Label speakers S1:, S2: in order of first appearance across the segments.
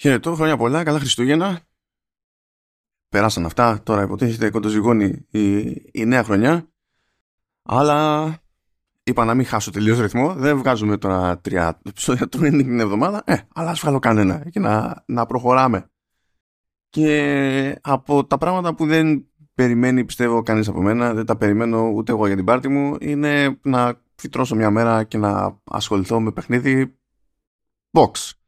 S1: Χαιρετώ, χρόνια πολλά, καλά Χριστούγεννα. Περάσαν αυτά, τώρα υποτίθεται κοντοζυγώνει η, η νέα χρονιά. Αλλά είπα να μην χάσω τελείως ρυθμό. Δεν βγάζουμε τώρα τρία επεισόδια του την εβδομάδα. Ε, αλλά ας βγάλω κανένα και να, να προχωράμε. Και από τα πράγματα που δεν περιμένει πιστεύω κανείς από μένα, δεν τα περιμένω ούτε εγώ για την πάρτι μου, είναι να φυτρώσω μια μέρα και να ασχοληθώ με παιχνίδι box.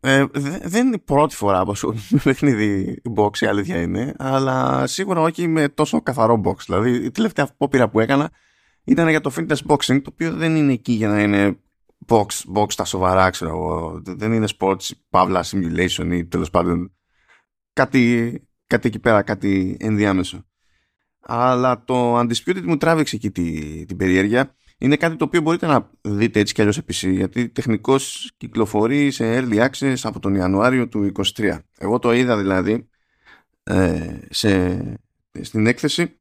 S1: Ε, δεν είναι η πρώτη φορά που ασχολούμαι με παιχνίδι box, η αλήθεια είναι, αλλά σίγουρα όχι με τόσο καθαρό box. Δηλαδή, η τελευταία απόπειρα που έκανα ήταν για το fitness boxing, το οποίο δεν είναι εκεί για να είναι box, box τα σοβαρά, ξέρω εγώ. Δεν είναι sports, παύλα, simulation ή τέλος πάντων κάτι, κάτι εκεί πέρα, κάτι ενδιάμεσο. Αλλά το Undisputed μου τράβηξε εκεί την, την περιέργεια είναι κάτι το οποίο μπορείτε να δείτε έτσι κι αλλιώς επίσης γιατί τεχνικώς κυκλοφορεί σε early access από τον Ιανουάριο του 2023. Εγώ το είδα δηλαδή ε, σε, στην έκθεση.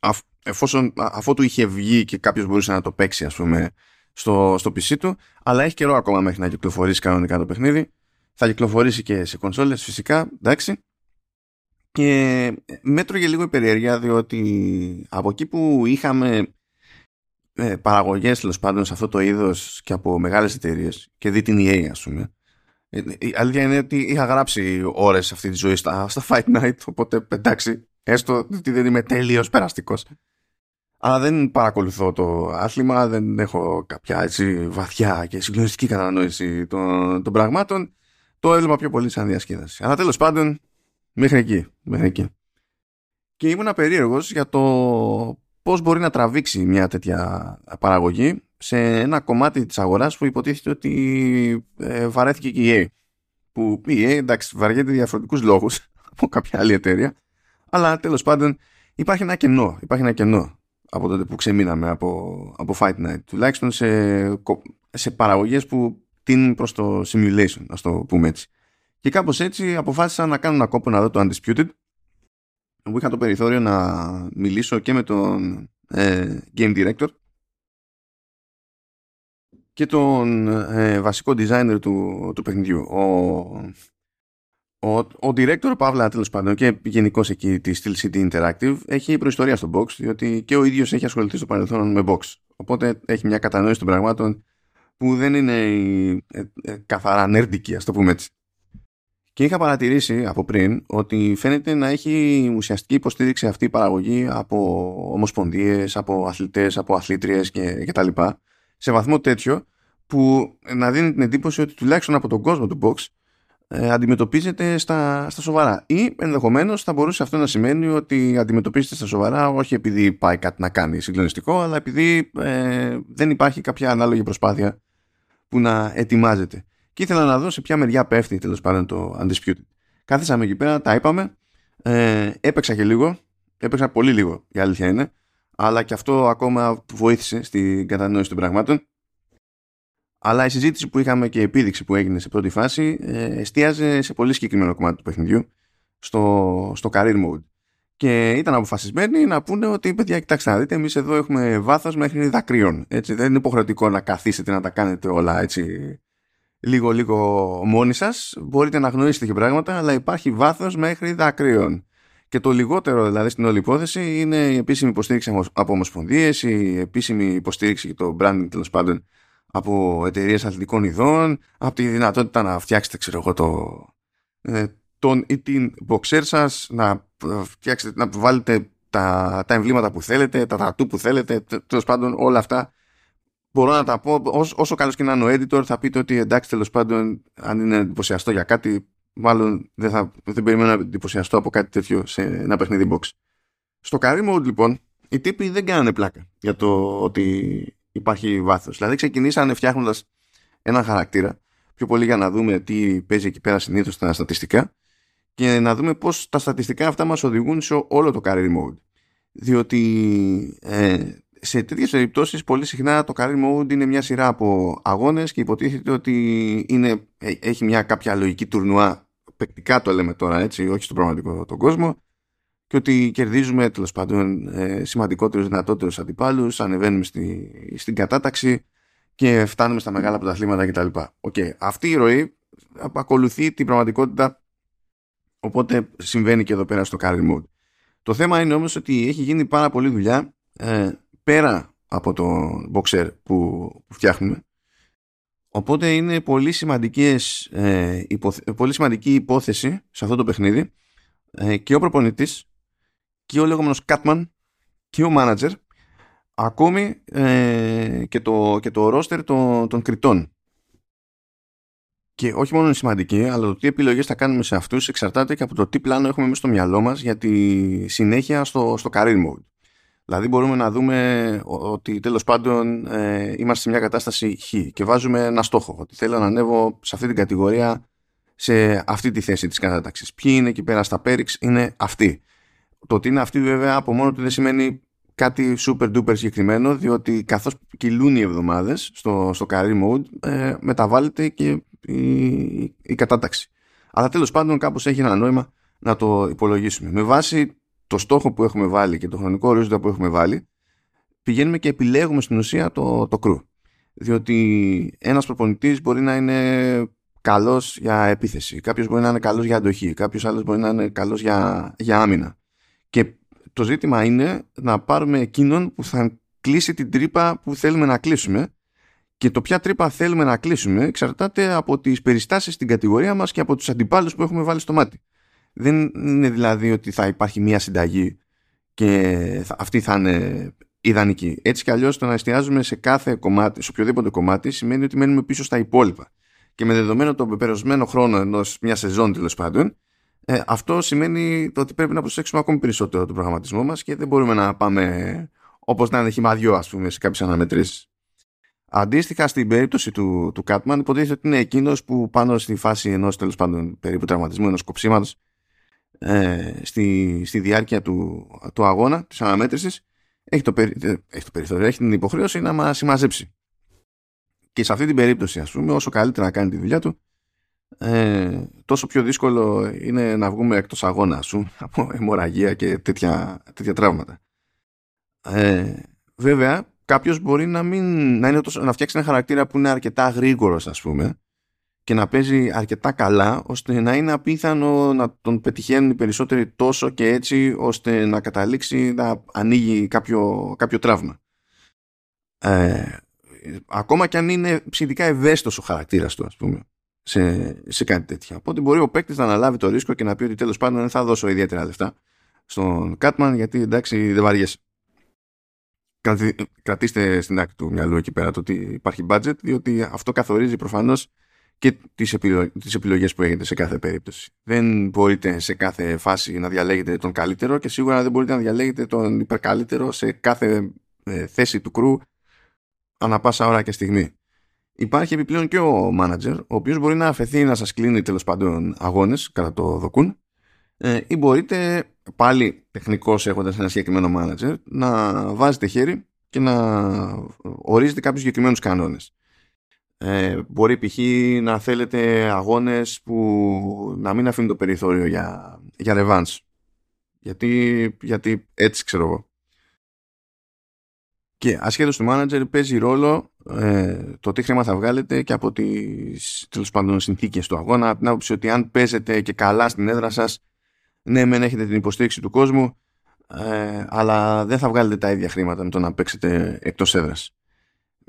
S1: Αφ, εφόσον, αφού του είχε βγει και κάποιος μπορούσε να το παίξει ας πούμε στο, στο PC του αλλά έχει καιρό ακόμα μέχρι να κυκλοφορήσει κανονικά το παιχνίδι. Θα κυκλοφορήσει και σε κονσόλες φυσικά εντάξει. Και μέτρωγε λίγο η περιέργεια διότι από εκεί που είχαμε ε, παραγωγές τέλος πάντων σε αυτό το είδος και από μεγάλες εταιρείες και δει την EA ας πούμε. Ε, η αλήθεια είναι ότι είχα γράψει ώρες αυτή τη ζωή στα, στα Fight Night οπότε εντάξει έστω ότι δεν είμαι τέλειος περαστικός. Αλλά δεν παρακολουθώ το άθλημα δεν έχω κάποια έτσι βαθιά και συγκλονιστική κατανόηση των, των πραγμάτων. Το έβλεπα πιο πολύ σαν διασκέδαση. Αλλά τέλος πάντων μέχρι εκεί, μέχρι εκεί. και ήμουν περίεργος για το πώς μπορεί να τραβήξει μια τέτοια παραγωγή σε ένα κομμάτι της αγοράς που υποτίθεται ότι ε, βαρέθηκε και η EA. Που η EA εντάξει βαριέται διαφορετικούς λόγους από κάποια άλλη εταιρεία αλλά τέλος πάντων υπάρχει ένα κενό, υπάρχει ένα κενό από τότε που ξεμείναμε από, από Fight Night τουλάχιστον σε, σε παραγωγές που τίνουν προς το simulation ας το πούμε έτσι. Και κάπως έτσι αποφάσισα να κάνω ένα κόπο να δω το Undisputed που είχα το περιθώριο να μιλήσω και με τον ε, Game Director και τον ε, βασικό designer του, του παιχνιδιού. Ο, ο, ο director, Παύλα τέλος πάντων και γενικώ εκεί της Steel City Interactive έχει προϊστορία στο box διότι και ο ίδιος έχει ασχοληθεί στο παρελθόν με box. Οπότε έχει μια κατανόηση των πραγμάτων που δεν είναι ε, ε, καθαρά νερντική, ας το πούμε έτσι. Και είχα παρατηρήσει από πριν ότι φαίνεται να έχει ουσιαστική υποστήριξη αυτή η παραγωγή από ομοσπονδίες, από αθλητές, από αθλήτριες και, και τα λοιπά, σε βαθμό τέτοιο που να δίνει την εντύπωση ότι τουλάχιστον από τον κόσμο του box ε, αντιμετωπίζεται στα, στα σοβαρά. Ή ενδεχομένως θα μπορούσε αυτό να σημαίνει ότι αντιμετωπίζεται στα σοβαρά όχι επειδή πάει κάτι να κάνει συγκλονιστικό, αλλά επειδή ε, δεν υπάρχει κάποια ανάλογη προσπάθεια που να ετοιμάζεται και ήθελα να δω σε ποια μεριά πέφτει τέλος πάντων το Undisputed. Κάθισαμε εκεί πέρα, τα είπαμε, ε, έπαιξα και λίγο, έπαιξα πολύ λίγο η αλήθεια είναι, αλλά και αυτό ακόμα βοήθησε στην κατανόηση των πραγμάτων. Αλλά η συζήτηση που είχαμε και η επίδειξη που έγινε σε πρώτη φάση ε, εστίαζε σε πολύ συγκεκριμένο κομμάτι του παιχνιδιού, στο, στο career mode. Και ήταν αποφασισμένοι να πούνε ότι, παιδιά, κοιτάξτε να δείτε, εμείς εδώ έχουμε βάθος μέχρι δακρύων. Έτσι, δεν είναι υποχρεωτικό να καθίσετε να τα κάνετε όλα έτσι λίγο λίγο μόνοι σας. Μπορείτε να γνωρίσετε και πράγματα αλλά υπάρχει βάθος μέχρι δακρύων. Και το λιγότερο δηλαδή στην όλη υπόθεση είναι η επίσημη υποστήριξη από ομοσπονδίες, η επίσημη υποστήριξη και το branding τέλος πάντων από εταιρείες αθλητικών ειδών, από τη δυνατότητα να φτιάξετε ξέρω εγώ το, ε, τον ή την boxer σας, να φτιάξετε, να βάλετε τα, τα εμβλήματα που θέλετε, τα τατού που θέλετε, τέλος πάντων όλα αυτά μπορώ να τα πω, όσο, όσο καλός και να είναι ο editor, θα πείτε ότι εντάξει, τέλος πάντων, αν είναι εντυπωσιαστό για κάτι, μάλλον δεν, θα, δεν περιμένω να εντυπωσιαστώ από κάτι τέτοιο σε ένα παιχνίδι box. Στο career mode, λοιπόν, οι τύποι δεν κάνανε πλάκα για το ότι υπάρχει βάθος. Δηλαδή, ξεκινήσανε φτιάχνοντας έναν χαρακτήρα, πιο πολύ για να δούμε τι παίζει εκεί πέρα συνήθως στα στατιστικά και να δούμε πώς τα στατιστικά αυτά μας οδηγούν σε όλο το career mode. Διότι ε, σε τέτοιες περιπτώσεις, πολύ συχνά το career mode είναι μια σειρά από αγώνες και υποτίθεται ότι είναι, ε, έχει μια κάποια λογική τουρνουά. Πεκτικά το λέμε τώρα έτσι, όχι στον πραγματικό τον κόσμο. Και ότι κερδίζουμε τέλος πάντων ε, σημαντικότερους, δυνατότερους αντιπάλους, ανεβαίνουμε στη, στην κατάταξη και φτάνουμε στα μεγάλα πρωταθλήματα κτλ. Okay. Αυτή η ροή ακολουθεί την πραγματικότητα οπότε συμβαίνει και εδώ πέρα στο carry mode. Το θέμα είναι όμως ότι έχει γίνει πάρα πολλή δουλειά ε, πέρα από το boxer που, που φτιάχνουμε οπότε είναι πολύ, σημαντικές, ε, πολύ σημαντική υπόθεση σε αυτό το παιχνίδι ε, και ο προπονητής και ο λεγόμενος Catman και ο manager ακόμη ε, και, το, και το roster των, των κριτών και όχι μόνο είναι σημαντική, αλλά το τι επιλογές θα κάνουμε σε αυτούς εξαρτάται και από το τι πλάνο έχουμε μέσα στο μυαλό μας για τη συνέχεια στο, στο career mode. Δηλαδή μπορούμε να δούμε ότι τέλος πάντων ε, είμαστε σε μια κατάσταση χ και βάζουμε ένα στόχο, ότι θέλω να ανέβω σε αυτή την κατηγορία σε αυτή τη θέση της κατάταξης. Ποιοι είναι εκεί πέρα στα πέριξ είναι αυτοί. Το ότι είναι αυτοί βέβαια από μόνο του δεν σημαίνει κάτι super duper συγκεκριμένο διότι καθώς κυλούν οι εβδομάδες στο, στο career mode ε, μεταβάλλεται και η, η κατάταξη. Αλλά τέλος πάντων κάπως έχει ένα νόημα να το υπολογίσουμε. Με βάση το στόχο που έχουμε βάλει και το χρονικό ορίζοντα που έχουμε βάλει πηγαίνουμε και επιλέγουμε στην ουσία το, το crew. Διότι ένας προπονητής μπορεί να είναι καλός για επίθεση, κάποιος μπορεί να είναι καλός για αντοχή, κάποιος άλλος μπορεί να είναι καλός για, για άμυνα. Και το ζήτημα είναι να πάρουμε εκείνον που θα κλείσει την τρύπα που θέλουμε να κλείσουμε και το ποια τρύπα θέλουμε να κλείσουμε εξαρτάται από τις περιστάσεις στην κατηγορία μας και από τους αντιπάλους που έχουμε βάλει στο μάτι. Δεν είναι δηλαδή ότι θα υπάρχει μία συνταγή και αυτή θα είναι ιδανική. Έτσι κι αλλιώς το να εστιάζουμε σε κάθε κομμάτι, σε οποιοδήποτε κομμάτι σημαίνει ότι μένουμε πίσω στα υπόλοιπα. Και με δεδομένο τον πεπερασμένο χρόνο ενός μια σεζόν τέλος πάντων, ε, αυτό σημαίνει το ότι πρέπει να προσέξουμε ακόμη περισσότερο τον προγραμματισμό μας και δεν μπορούμε να πάμε όπως να είναι χυμαδιό ας πούμε σε κάποιες αναμετρήσεις. Αντίστοιχα στην περίπτωση του, του Catman υποτίθεται ότι είναι εκείνος που πάνω στη φάση ενός τέλος πάντων περίπου τραυματισμού ενός κοψίματος ε, στη, στη διάρκεια του, του αγώνα της αναμέτρησης έχει το, περι, ε, έχει το περιθώριο, έχει την υποχρέωση να μας συμμαζέψει. Και σε αυτή την περίπτωση ας πούμε όσο καλύτερα να κάνει τη δουλειά του ε, τόσο πιο δύσκολο είναι να βγούμε εκτός αγώνα σου από αιμορραγία και τέτοια, τέτοια τραύματα. Ε, βέβαια, κάποιος μπορεί να, μην, να, είναι τόσο, να φτιάξει ένα χαρακτήρα που είναι αρκετά γρήγορος ας πούμε και να παίζει αρκετά καλά ώστε να είναι απίθανο να τον πετυχαίνουν οι περισσότεροι τόσο και έτσι ώστε να καταλήξει να ανοίγει κάποιο, κάποιο τραύμα. Ε, ακόμα και αν είναι ψηφιακά ευαίσθητος ο χαρακτήρας του ας πούμε σε, σε κάτι τέτοιο. Οπότε μπορεί ο παίκτης να αναλάβει το ρίσκο και να πει ότι τέλος πάντων δεν θα δώσω ιδιαίτερα λεφτά στον Κάτμαν γιατί εντάξει δεν βαριέσαι. Κρατήστε στην άκρη του μυαλού εκεί πέρα το ότι υπάρχει budget, διότι αυτό καθορίζει προφανώς και τις επιλογ... τις επιλογές που έχετε σε κάθε περίπτωση. Δεν μπορείτε σε κάθε φάση να διαλέγετε τον καλύτερο και σίγουρα δεν μπορείτε να διαλέγετε τον υπερκαλύτερο σε κάθε ε, θέση του κρού ανα πάσα ώρα και στιγμή. Υπάρχει επιπλέον και ο manager, ο οποίος μπορεί να αφαιθεί να σας κλείνει τέλος πάντων αγώνες κατά το δοκούν ε, ή μπορείτε πάλι τεχνικός έχοντας ένα συγκεκριμένο manager να βάζετε χέρι και να ορίζετε κάποιους συγκεκριμένους κανόνες. Ε, μπορεί π.χ. να θέλετε αγώνες που να μην αφήνουν το περιθώριο για, για revanche. Γιατί, γιατί έτσι ξέρω εγώ. Και ασχέτως του manager παίζει ρόλο ε, το τι χρήμα θα βγάλετε και από τις τέλος πάντων συνθήκες του αγώνα από την άποψη ότι αν παίζετε και καλά στην έδρα σας ναι μεν έχετε την υποστήριξη του κόσμου ε, αλλά δεν θα βγάλετε τα ίδια χρήματα με το να παίξετε εκτός έδρας.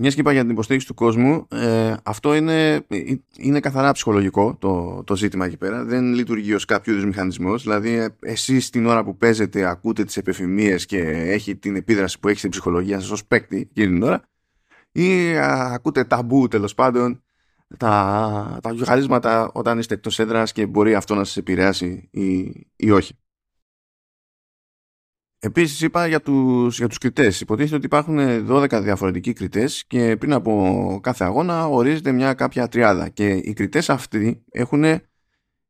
S1: Μιας και είπα για την υποστήριξη του κόσμου, ε, αυτό είναι, είναι καθαρά ψυχολογικό το, το ζήτημα εκεί πέρα. Δεν λειτουργεί ως κάποιο είδους μηχανισμός. Δηλαδή, εσείς την ώρα που παίζετε, ακούτε τις επιφημίε και έχει την επίδραση που έχει στην ψυχολογία σας ως παίκτη εκείνη την ώρα, ή α, ακούτε ταμπού τέλος πάντων, τα, τα όταν είστε εκτός έδρας και μπορεί αυτό να σας επηρεάσει ή, ή όχι. Επίσης, είπα για τους για τους κριτές. Υποτίθεται ότι υπάρχουν 12 διαφορετικοί κριτές και πριν από κάθε αγώνα ορίζεται μια κάποια τριάδα. Και οι κριτές αυτοί έχουν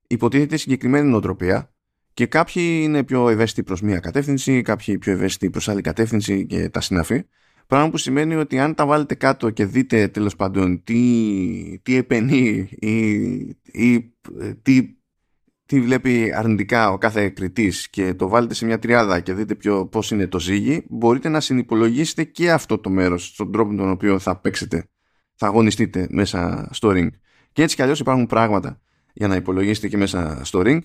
S1: υποτίθεται συγκεκριμένη νοοτροπία και κάποιοι είναι πιο ευαίσθητοι προς μία κατεύθυνση, κάποιοι πιο ευαίσθητοι προς άλλη κατεύθυνση και τα συναφή. Πράγμα που σημαίνει ότι αν τα βάλετε κάτω και δείτε τέλος πάντων τι, τι επενεί ή, ή τι τι βλέπει αρνητικά ο κάθε κριτής και το βάλετε σε μια τριάδα και δείτε ποιο, πώς είναι το ζύγι, μπορείτε να συνυπολογίσετε και αυτό το μέρος στον τρόπο τον οποίο θα παίξετε, θα αγωνιστείτε μέσα στο ring. Και έτσι κι αλλιώς υπάρχουν πράγματα για να υπολογίσετε και μέσα στο ring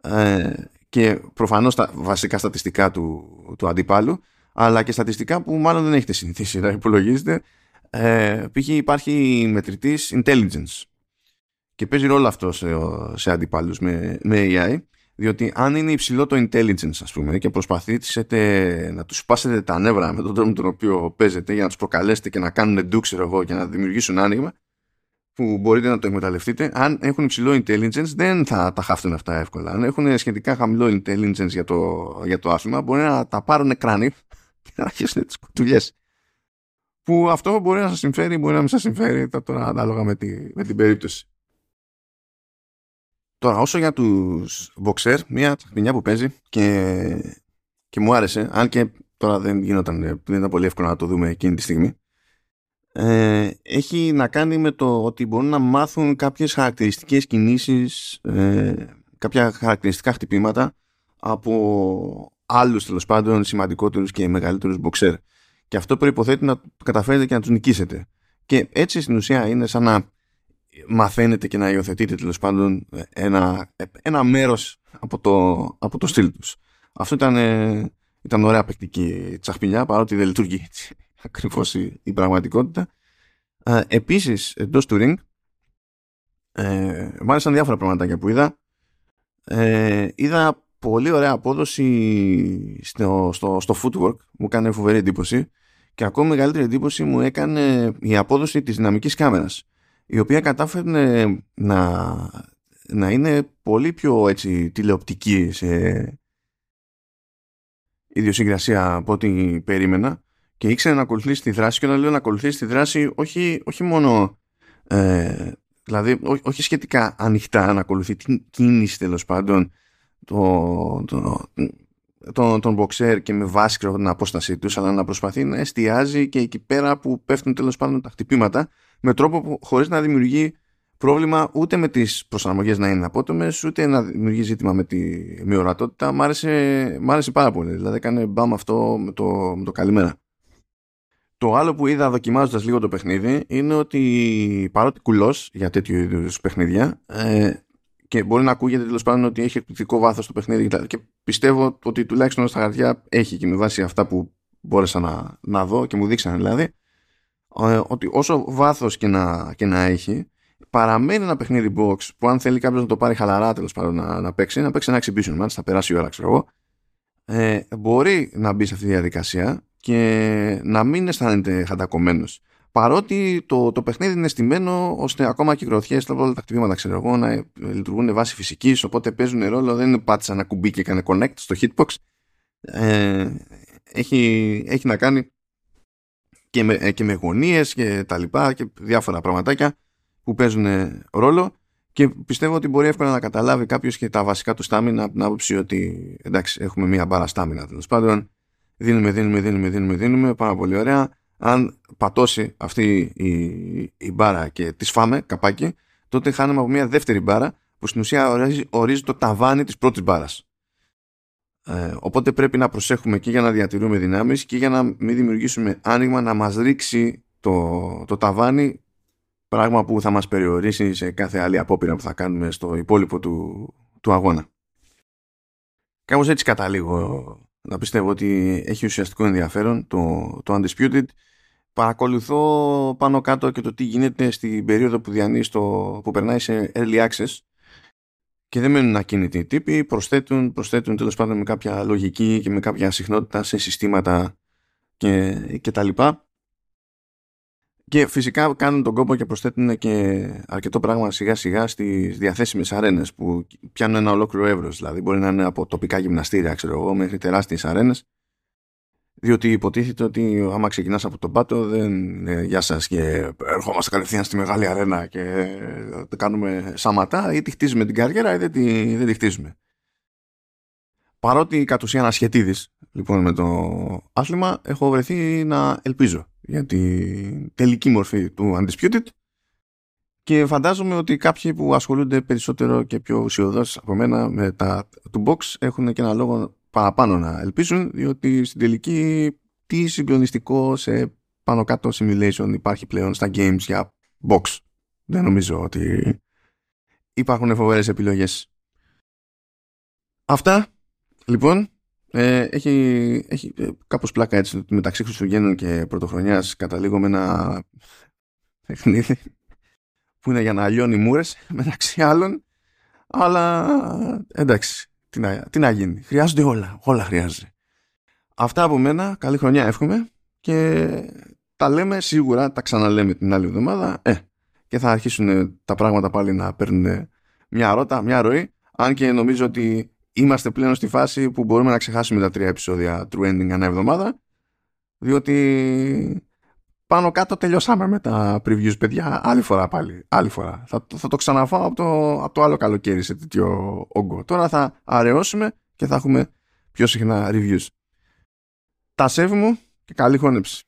S1: ε, και προφανώς τα βασικά στατιστικά του, του αντιπάλου αλλά και στατιστικά που μάλλον δεν έχετε συνηθίσει να υπολογίζετε ε, π.χ. υπάρχει μετρητής intelligence και παίζει ρόλο αυτό σε, σε αντιπάλους με, με AI διότι αν είναι υψηλό το intelligence ας πούμε και προσπαθήσετε να τους σπάσετε τα νεύρα με τον τρόπο τον οποίο παίζετε για να τους προκαλέσετε και να κάνουν ντου ξέρω εγώ και να δημιουργήσουν άνοιγμα που μπορείτε να το εκμεταλλευτείτε αν έχουν υψηλό intelligence δεν θα τα χάφτουν αυτά εύκολα. Αν έχουν σχετικά χαμηλό intelligence για το, για το άθλημα μπορεί να τα πάρουν κράνη και να αρχίσουν τις κουτουλιές. Που αυτό μπορεί να σας συμφέρει μπορεί να μην σας συμφέρει τώρα ανάλογα με, τη, με την περίπτωση Τώρα, όσο για τους boxer, μια τσαχπινιά που παίζει και, και μου άρεσε, αν και τώρα δεν γινόταν, δεν ήταν πολύ εύκολο να το δούμε εκείνη τη στιγμή, ε, έχει να κάνει με το ότι μπορούν να μάθουν κάποιες χαρακτηριστικές κινήσεις, ε, κάποια χαρακτηριστικά χτυπήματα από άλλους τέλος πάντων σημαντικότερους και μεγαλύτερους boxer. Και αυτό προϋποθέτει να καταφέρετε και να τους νικήσετε. Και έτσι στην ουσία είναι σαν να μαθαίνετε και να υιοθετείτε τέλος πάντων ένα, ένα μέρος από το, από το στυλ τους. Αυτό ήταν, ε, ήταν ωραία παικτική τσαχπινιά παρότι δεν λειτουργεί έτσι ακριβώς η, η πραγματικότητα. Ε, επίσης εντός του ring ε, μου άρεσαν διάφορα πραγματάκια που είδα. Ε, είδα πολύ ωραία απόδοση στο, στο, στο footwork μου έκανε φοβερή εντύπωση και ακόμη μεγαλύτερη εντύπωση μου έκανε η απόδοση της δυναμικής κάμερας η οποία κατάφερε να, να είναι πολύ πιο έτσι τηλεοπτική σε ιδιοσυγκρασία από ό,τι περίμενα. Και ήξερε να ακολουθήσει τη δράση και όταν λέω να ακολουθήσει τη δράση όχι, όχι μόνο ε, δηλαδή ό, όχι σχετικά ανοιχτά να ακολουθεί την κίνηση τέλος πάντων το, το, τον, τον boxer και με βάση την απόστασή τους αλλά να προσπαθεί να εστιάζει και εκεί πέρα που πέφτουν τέλος πάντων τα χτυπήματα με τρόπο που χωρίς να δημιουργεί πρόβλημα ούτε με τις προσαρμογές να είναι απότομες ούτε να δημιουργεί ζήτημα με τη με ορατότητα μ' άρεσε, μ άρεσε πάρα πολύ. Δηλαδή έκανε μπαμ αυτό με το, με το καλημέρα. Το άλλο που είδα δοκιμάζοντας λίγο το παιχνίδι είναι ότι παρότι κουλός για τέτοιου είδους παιχνίδια ε, και μπορεί να ακούγεται τέλος πάντων ότι έχει εκπληκτικό βάθος το παιχνίδι και πιστεύω ότι τουλάχιστον στα χαρτιά έχει και με βάση αυτά που μπόρεσα να, να δω και μου δείξανε δηλαδή. ε, ότι όσο βάθος και να, και να έχει παραμένει ένα παιχνίδι box που αν θέλει κάποιος να το πάρει χαλαρά τέλος πάντων να, να παίξει, να παίξει ένα exhibition match, θα περάσει η ώρα ξέρω εγώ ε, μπορεί να μπει σε αυτή τη διαδικασία και να μην αισθάνεται χαντακωμένος Παρότι το, το παιχνίδι είναι στημένο ώστε ακόμα και οι γροθιές, όλα τα χτυπήματα ξέρω εγώ, να λειτουργούν βάσει φυσικής, οπότε παίζουν ρόλο. Δεν είναι πάτησα ένα κουμπί και έκανε connect στο hitbox. Ε, έχει, έχει να κάνει και με, ε, και με γωνίες και τα λοιπά και διάφορα πραγματάκια που παίζουν ρόλο. Και πιστεύω ότι μπορεί εύκολα να καταλάβει κάποιος και τα βασικά του στάμινα από την άποψη ότι εντάξει έχουμε μία μπάρα στάμινα τέλος πάντων. Δίνουμε, δίνουμε, δίνουμε, δίνουμε, δίνουμε πάρα πολύ ωραία. Αν πατώσει αυτή η, η μπάρα και της φάμε καπάκι, τότε χάνουμε από μια δεύτερη μπάρα που στην ουσία ορίζει, ορίζει το ταβάνι της πρώτης μπάρας. Ε, οπότε πρέπει να προσέχουμε και για να διατηρούμε δυνάμεις και για να μην δημιουργήσουμε άνοιγμα να μας ρίξει το, το ταβάνι πράγμα που θα μας περιορίσει σε κάθε άλλη απόπειρα που θα κάνουμε στο υπόλοιπο του, του αγώνα. Κάπως έτσι καταλήγω να πιστεύω ότι έχει ουσιαστικό ενδιαφέρον το, το Undisputed παρακολουθώ πάνω κάτω και το τι γίνεται στην περίοδο που διανύει στο, που περνάει σε early access και δεν μένουν ακίνητοι οι τύποι, προσθέτουν, προσθέτουν τέλος πάντων με κάποια λογική και με κάποια συχνότητα σε συστήματα και, και τα λοιπά. Και φυσικά κάνουν τον κόπο και προσθέτουν και αρκετό πράγμα σιγά σιγά στις διαθέσιμες αρένες που πιάνουν ένα ολόκληρο εύρος. Δηλαδή μπορεί να είναι από τοπικά γυμναστήρια ξέρω εγώ μέχρι τεράστιες αρένες διότι υποτίθεται ότι άμα ξεκινάς από τον πάτο δεν είναι γεια σας και ερχόμαστε κατευθείαν στη μεγάλη αρένα και κάνουμε σαματά ή τη χτίζουμε την καριέρα ή δεν τη, δεν τη χτίζουμε. Παρότι κατ' ουσίαν ασχετίδης λοιπόν με το άθλημα έχω βρεθεί να ελπίζω για τη τελική μορφή του Undisputed και φαντάζομαι ότι κάποιοι που ασχολούνται περισσότερο και πιο ουσιοδός από μένα με τα του box έχουν και ένα λόγο παραπάνω να ελπίζουν διότι στην τελική τι συγκλονιστικό σε πάνω κάτω simulation υπάρχει πλέον στα games για box. Δεν νομίζω ότι υπάρχουν φοβερές επιλογές. Αυτά, λοιπόν, ε, έχει, έχει ε, κάπως πλάκα έτσι μεταξύ Χριστουγέννων και Πρωτοχρονιάς καταλήγω με ένα παιχνίδι που είναι για να λιώνει μούρες μεταξύ άλλων αλλά εντάξει τι να, τι να γίνει. Χρειάζονται όλα. Όλα χρειάζεται. Αυτά από μένα. Καλή χρονιά εύχομαι. Και τα λέμε σίγουρα τα ξαναλέμε την άλλη εβδομάδα. Ε, και θα αρχίσουν τα πράγματα πάλι να παίρνουν μια ρότα, μια ροή. Αν και νομίζω ότι είμαστε πλέον στη φάση που μπορούμε να ξεχάσουμε τα τρία επεισόδια True Ending ανά εβδομάδα διότι πάνω κάτω τελειώσαμε με τα previews παιδιά. Άλλη φορά πάλι άλλη φορά. Θα, θα το ξαναφάω από το, από το άλλο καλοκαίρι σε τέτοιο όγκο. Τώρα θα αραιώσουμε και θα έχουμε πιο συχνά reviews. Τα σέβη μου και καλή χώνεψη